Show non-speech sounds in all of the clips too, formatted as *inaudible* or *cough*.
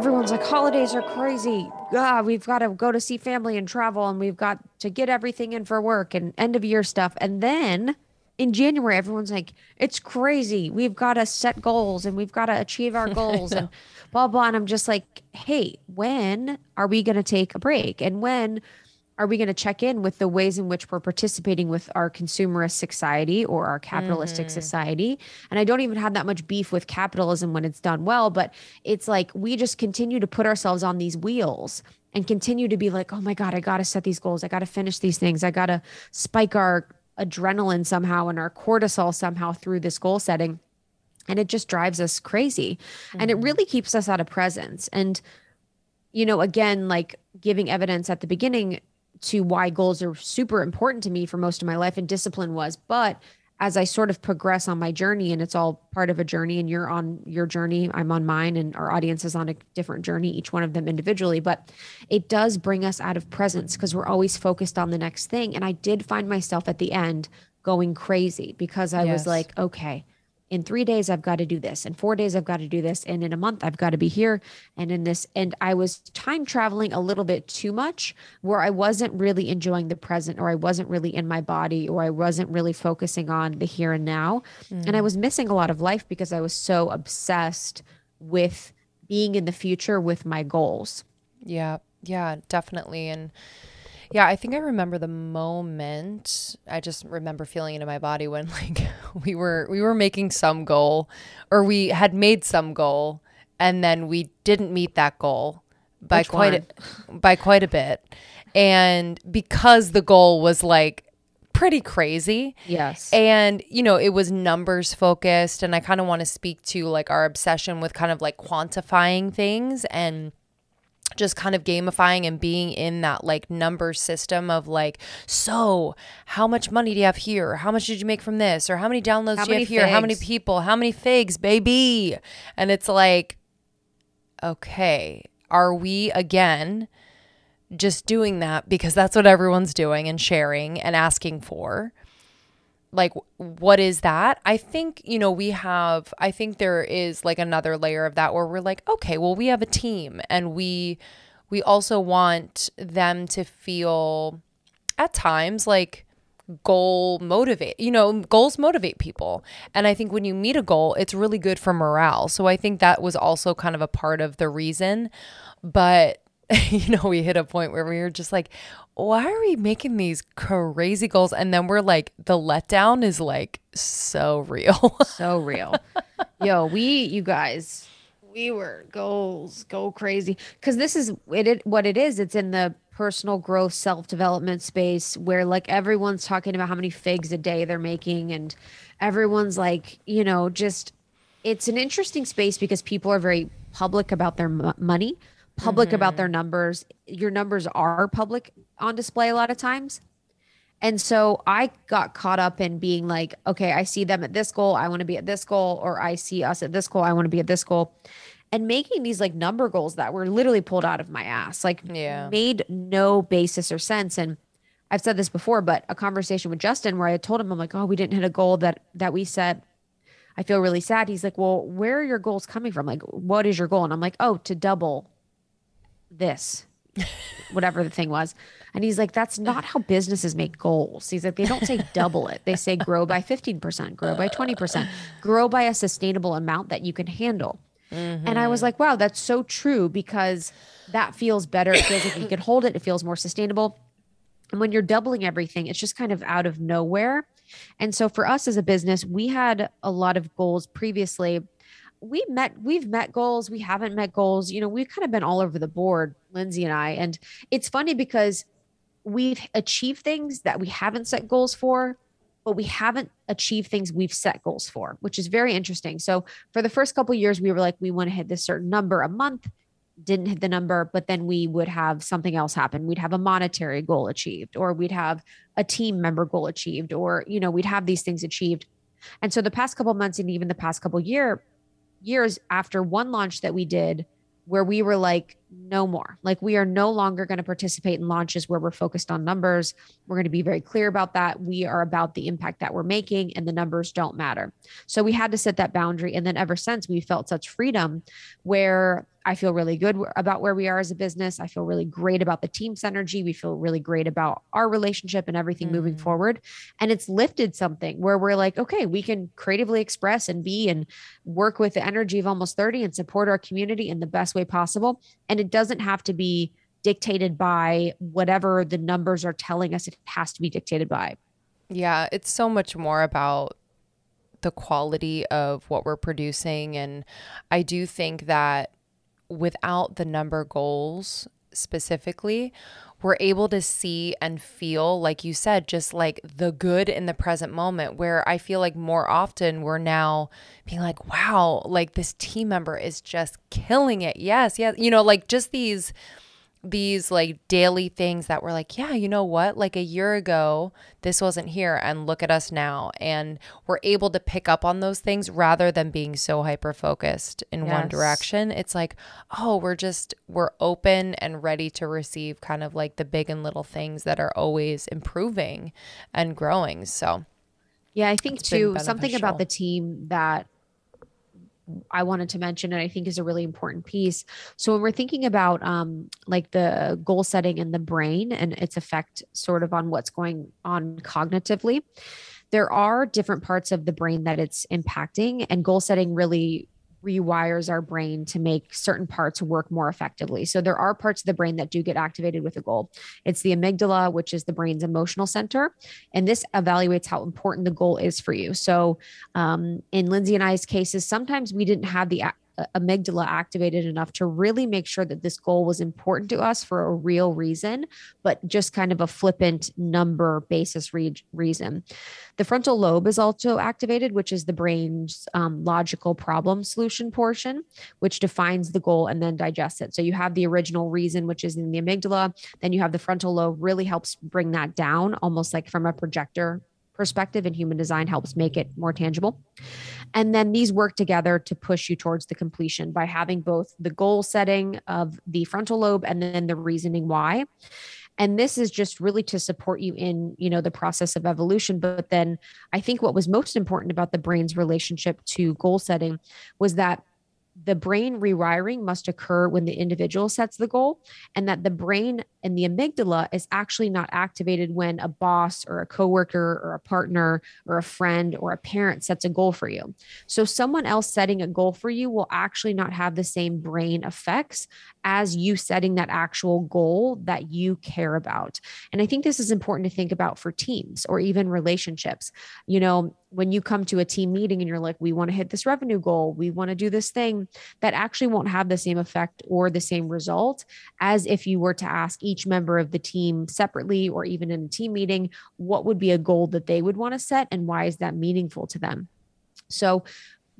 everyone's like, holidays are crazy. Ah, we've got to go to see family and travel, and we've got to get everything in for work and end of year stuff. And then in January, everyone's like, it's crazy. We've got to set goals and we've got to achieve our *laughs* goals and blah, blah. And I'm just like, hey, when are we going to take a break? And when are we going to check in with the ways in which we're participating with our consumerist society or our capitalistic mm-hmm. society? And I don't even have that much beef with capitalism when it's done well, but it's like we just continue to put ourselves on these wheels and continue to be like, oh my God, I got to set these goals. I got to finish these things. I got to spike our adrenaline somehow and our cortisol somehow through this goal setting. And it just drives us crazy. Mm-hmm. And it mm-hmm. really keeps us out of presence. And, you know, again, like giving evidence at the beginning to why goals are super important to me for most of my life and discipline was. But as I sort of progress on my journey, and it's all part of a journey, and you're on your journey, I'm on mine, and our audience is on a different journey, each one of them individually. But it does bring us out of presence because we're always focused on the next thing. And I did find myself at the end going crazy because I yes. was like, okay, in three days i've got to do this. In four days i've got to do this. And in a month i've got to be here. And in this and i was time traveling a little bit too much where i wasn't really enjoying the present or i wasn't really in my body or i wasn't really focusing on the here and now. Mm. and i mm. was missing a lot of life because i was so obsessed with being in the future with my goals. Yeah. Yeah definitely. And yeah, I think I remember the moment. I just remember feeling it in my body when *laughs* like we were we were making some goal or we had made some goal and then we didn't meet that goal by Which quite a, *laughs* by quite a bit. And because the goal was like pretty crazy. Yes. And, you know, it was numbers focused. And I kind of want to speak to like our obsession with kind of like quantifying things and just kind of gamifying and being in that like number system of like, so how much money do you have here? How much did you make from this? Or how many downloads how do you have here? How many people? How many figs, baby? And it's like, okay, are we again just doing that because that's what everyone's doing and sharing and asking for? Like what is that? I think you know we have i think there is like another layer of that where we're like okay well we have a team and we we also want them to feel at times like goal motivate you know goals motivate people. And i think when you meet a goal it's really good for morale. So i think that was also kind of a part of the reason. But *laughs* you know, we hit a point where we were just like, why are we making these crazy goals? And then we're like, the letdown is like so *laughs* real. so real. Yo, we, you guys, we were goals, go crazy. Cause this is it, it what it is. It's in the personal growth, self development space where like everyone's talking about how many figs a day they're making. And everyone's like, you know, just, it's an interesting space because people are very public about their m- money public mm-hmm. about their numbers. Your numbers are public on display a lot of times. And so I got caught up in being like, okay, I see them at this goal. I want to be at this goal. Or I see us at this goal. I want to be at this goal. And making these like number goals that were literally pulled out of my ass, like yeah. made no basis or sense. And I've said this before, but a conversation with Justin where I told him, I'm like, oh, we didn't hit a goal that that we set. I feel really sad. He's like, well, where are your goals coming from? Like, what is your goal? And I'm like, oh, to double this, whatever the thing was. And he's like, that's not how businesses make goals. He's like, they don't say double it. They say grow by 15%, grow by 20%, grow by a sustainable amount that you can handle. Mm-hmm. And I was like, wow, that's so true because that feels better. It feels like you can hold it. It feels more sustainable. And when you're doubling everything, it's just kind of out of nowhere. And so for us as a business, we had a lot of goals previously we met we've met goals we haven't met goals you know we've kind of been all over the board Lindsey and i and it's funny because we've achieved things that we haven't set goals for but we haven't achieved things we've set goals for which is very interesting. So for the first couple years we were like we want to hit this certain number a month didn't hit the number but then we would have something else happen. We'd have a monetary goal achieved or we'd have a team member goal achieved or you know we'd have these things achieved. And so the past couple months and even the past couple year years after one launch that we did where we were like, no more. Like, we are no longer going to participate in launches where we're focused on numbers. We're going to be very clear about that. We are about the impact that we're making, and the numbers don't matter. So, we had to set that boundary. And then, ever since, we felt such freedom where I feel really good about where we are as a business. I feel really great about the team's energy. We feel really great about our relationship and everything mm. moving forward. And it's lifted something where we're like, okay, we can creatively express and be and work with the energy of almost 30 and support our community in the best way possible. And it doesn't have to be dictated by whatever the numbers are telling us it has to be dictated by. Yeah, it's so much more about the quality of what we're producing. And I do think that without the number goals specifically, we're able to see and feel, like you said, just like the good in the present moment. Where I feel like more often we're now being like, wow, like this team member is just killing it. Yes, yes. You know, like just these these like daily things that were like, yeah, you know what? Like a year ago, this wasn't here, and look at us now. And we're able to pick up on those things rather than being so hyper focused in yes. one direction. It's like, oh, we're just, we're open and ready to receive kind of like the big and little things that are always improving and growing. So, yeah, I think too, something about the team that I wanted to mention and I think is a really important piece. So when we're thinking about um, like the goal setting in the brain and its effect sort of on what's going on cognitively, there are different parts of the brain that it's impacting and goal setting really rewires our brain to make certain parts work more effectively. So there are parts of the brain that do get activated with a goal. It's the amygdala, which is the brain's emotional center, and this evaluates how important the goal is for you. So um, in Lindsey and I's cases, sometimes we didn't have the amygdala activated enough to really make sure that this goal was important to us for a real reason, but just kind of a flippant number basis re- reason. The frontal lobe is also activated, which is the brain's um, logical problem solution portion, which defines the goal and then digests it. So you have the original reason, which is in the amygdala. Then you have the frontal lobe, really helps bring that down, almost like from a projector perspective in human design helps make it more tangible. And then these work together to push you towards the completion by having both the goal setting of the frontal lobe and then the reasoning why. And this is just really to support you in you know the process of evolution. But then i think what was most important about the brain's relationship to goal setting was that the brain rewiring must occur when the individual sets the goal, and that the brain and the amygdala is actually not activated when a boss or a coworker or a partner or a friend or a parent sets a goal for you. So, someone else setting a goal for you will actually not have the same brain effects as you setting that actual goal that you care about. And I think this is important to think about for teams or even relationships. You know, when you come to a team meeting and you're like, we want to hit this revenue goal, we want to do this thing, that actually won't have the same effect or the same result as if you were to ask each member of the team separately or even in a team meeting, what would be a goal that they would want to set and why is that meaningful to them? So,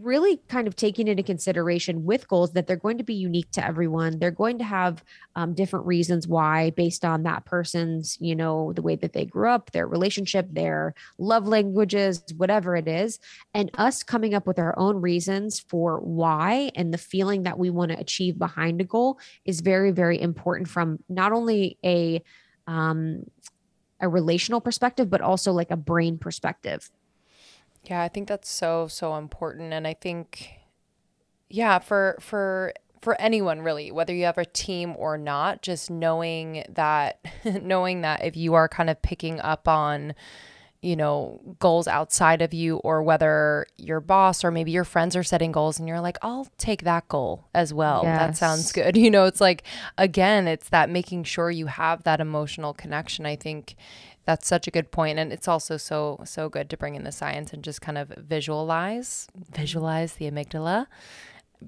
really kind of taking into consideration with goals that they're going to be unique to everyone. They're going to have um, different reasons why, based on that person's, you know, the way that they grew up, their relationship, their love languages, whatever it is. And us coming up with our own reasons for why and the feeling that we want to achieve behind a goal is very, very important from not only a, um, a relational perspective, but also like a brain perspective. Yeah, I think that's so so important and I think yeah, for for for anyone really, whether you have a team or not, just knowing that *laughs* knowing that if you are kind of picking up on you know, goals outside of you, or whether your boss or maybe your friends are setting goals and you're like, I'll take that goal as well. Yes. That sounds good. *laughs* You know, it's like, again, it's that making sure you have that emotional connection. I think that's such a good point and it's also so so good to bring in the science and just kind of visualize visualize the amygdala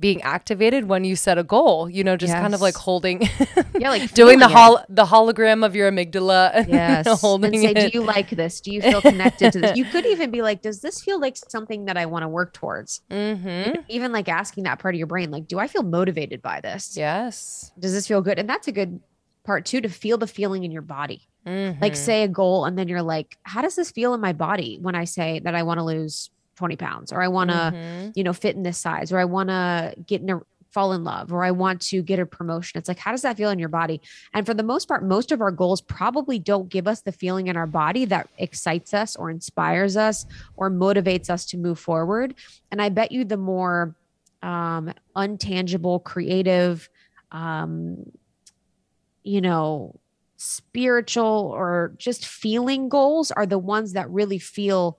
being activated when you set a goal you know just yes. kind of like holding *laughs* yeah like doing the hol- the hologram of your amygdala yes. *laughs* holding and say it. do you like this? Do you feel connected to this? You could even be like does this feel like something that i want to work towards? Mm-hmm. even like asking that part of your brain like do i feel motivated by this? Yes. Does this feel good? And that's a good part too to feel the feeling in your body. Mm-hmm. Like say a goal and then you're like, how does this feel in my body when I say that I want to lose 20 pounds or I want to, mm-hmm. you know, fit in this size or I want to get in a fall in love or I want to get a promotion. It's like, how does that feel in your body? And for the most part, most of our goals probably don't give us the feeling in our body that excites us or inspires us or motivates us to move forward. And I bet you the more um, untangible, creative, um, you know, spiritual or just feeling goals are the ones that really feel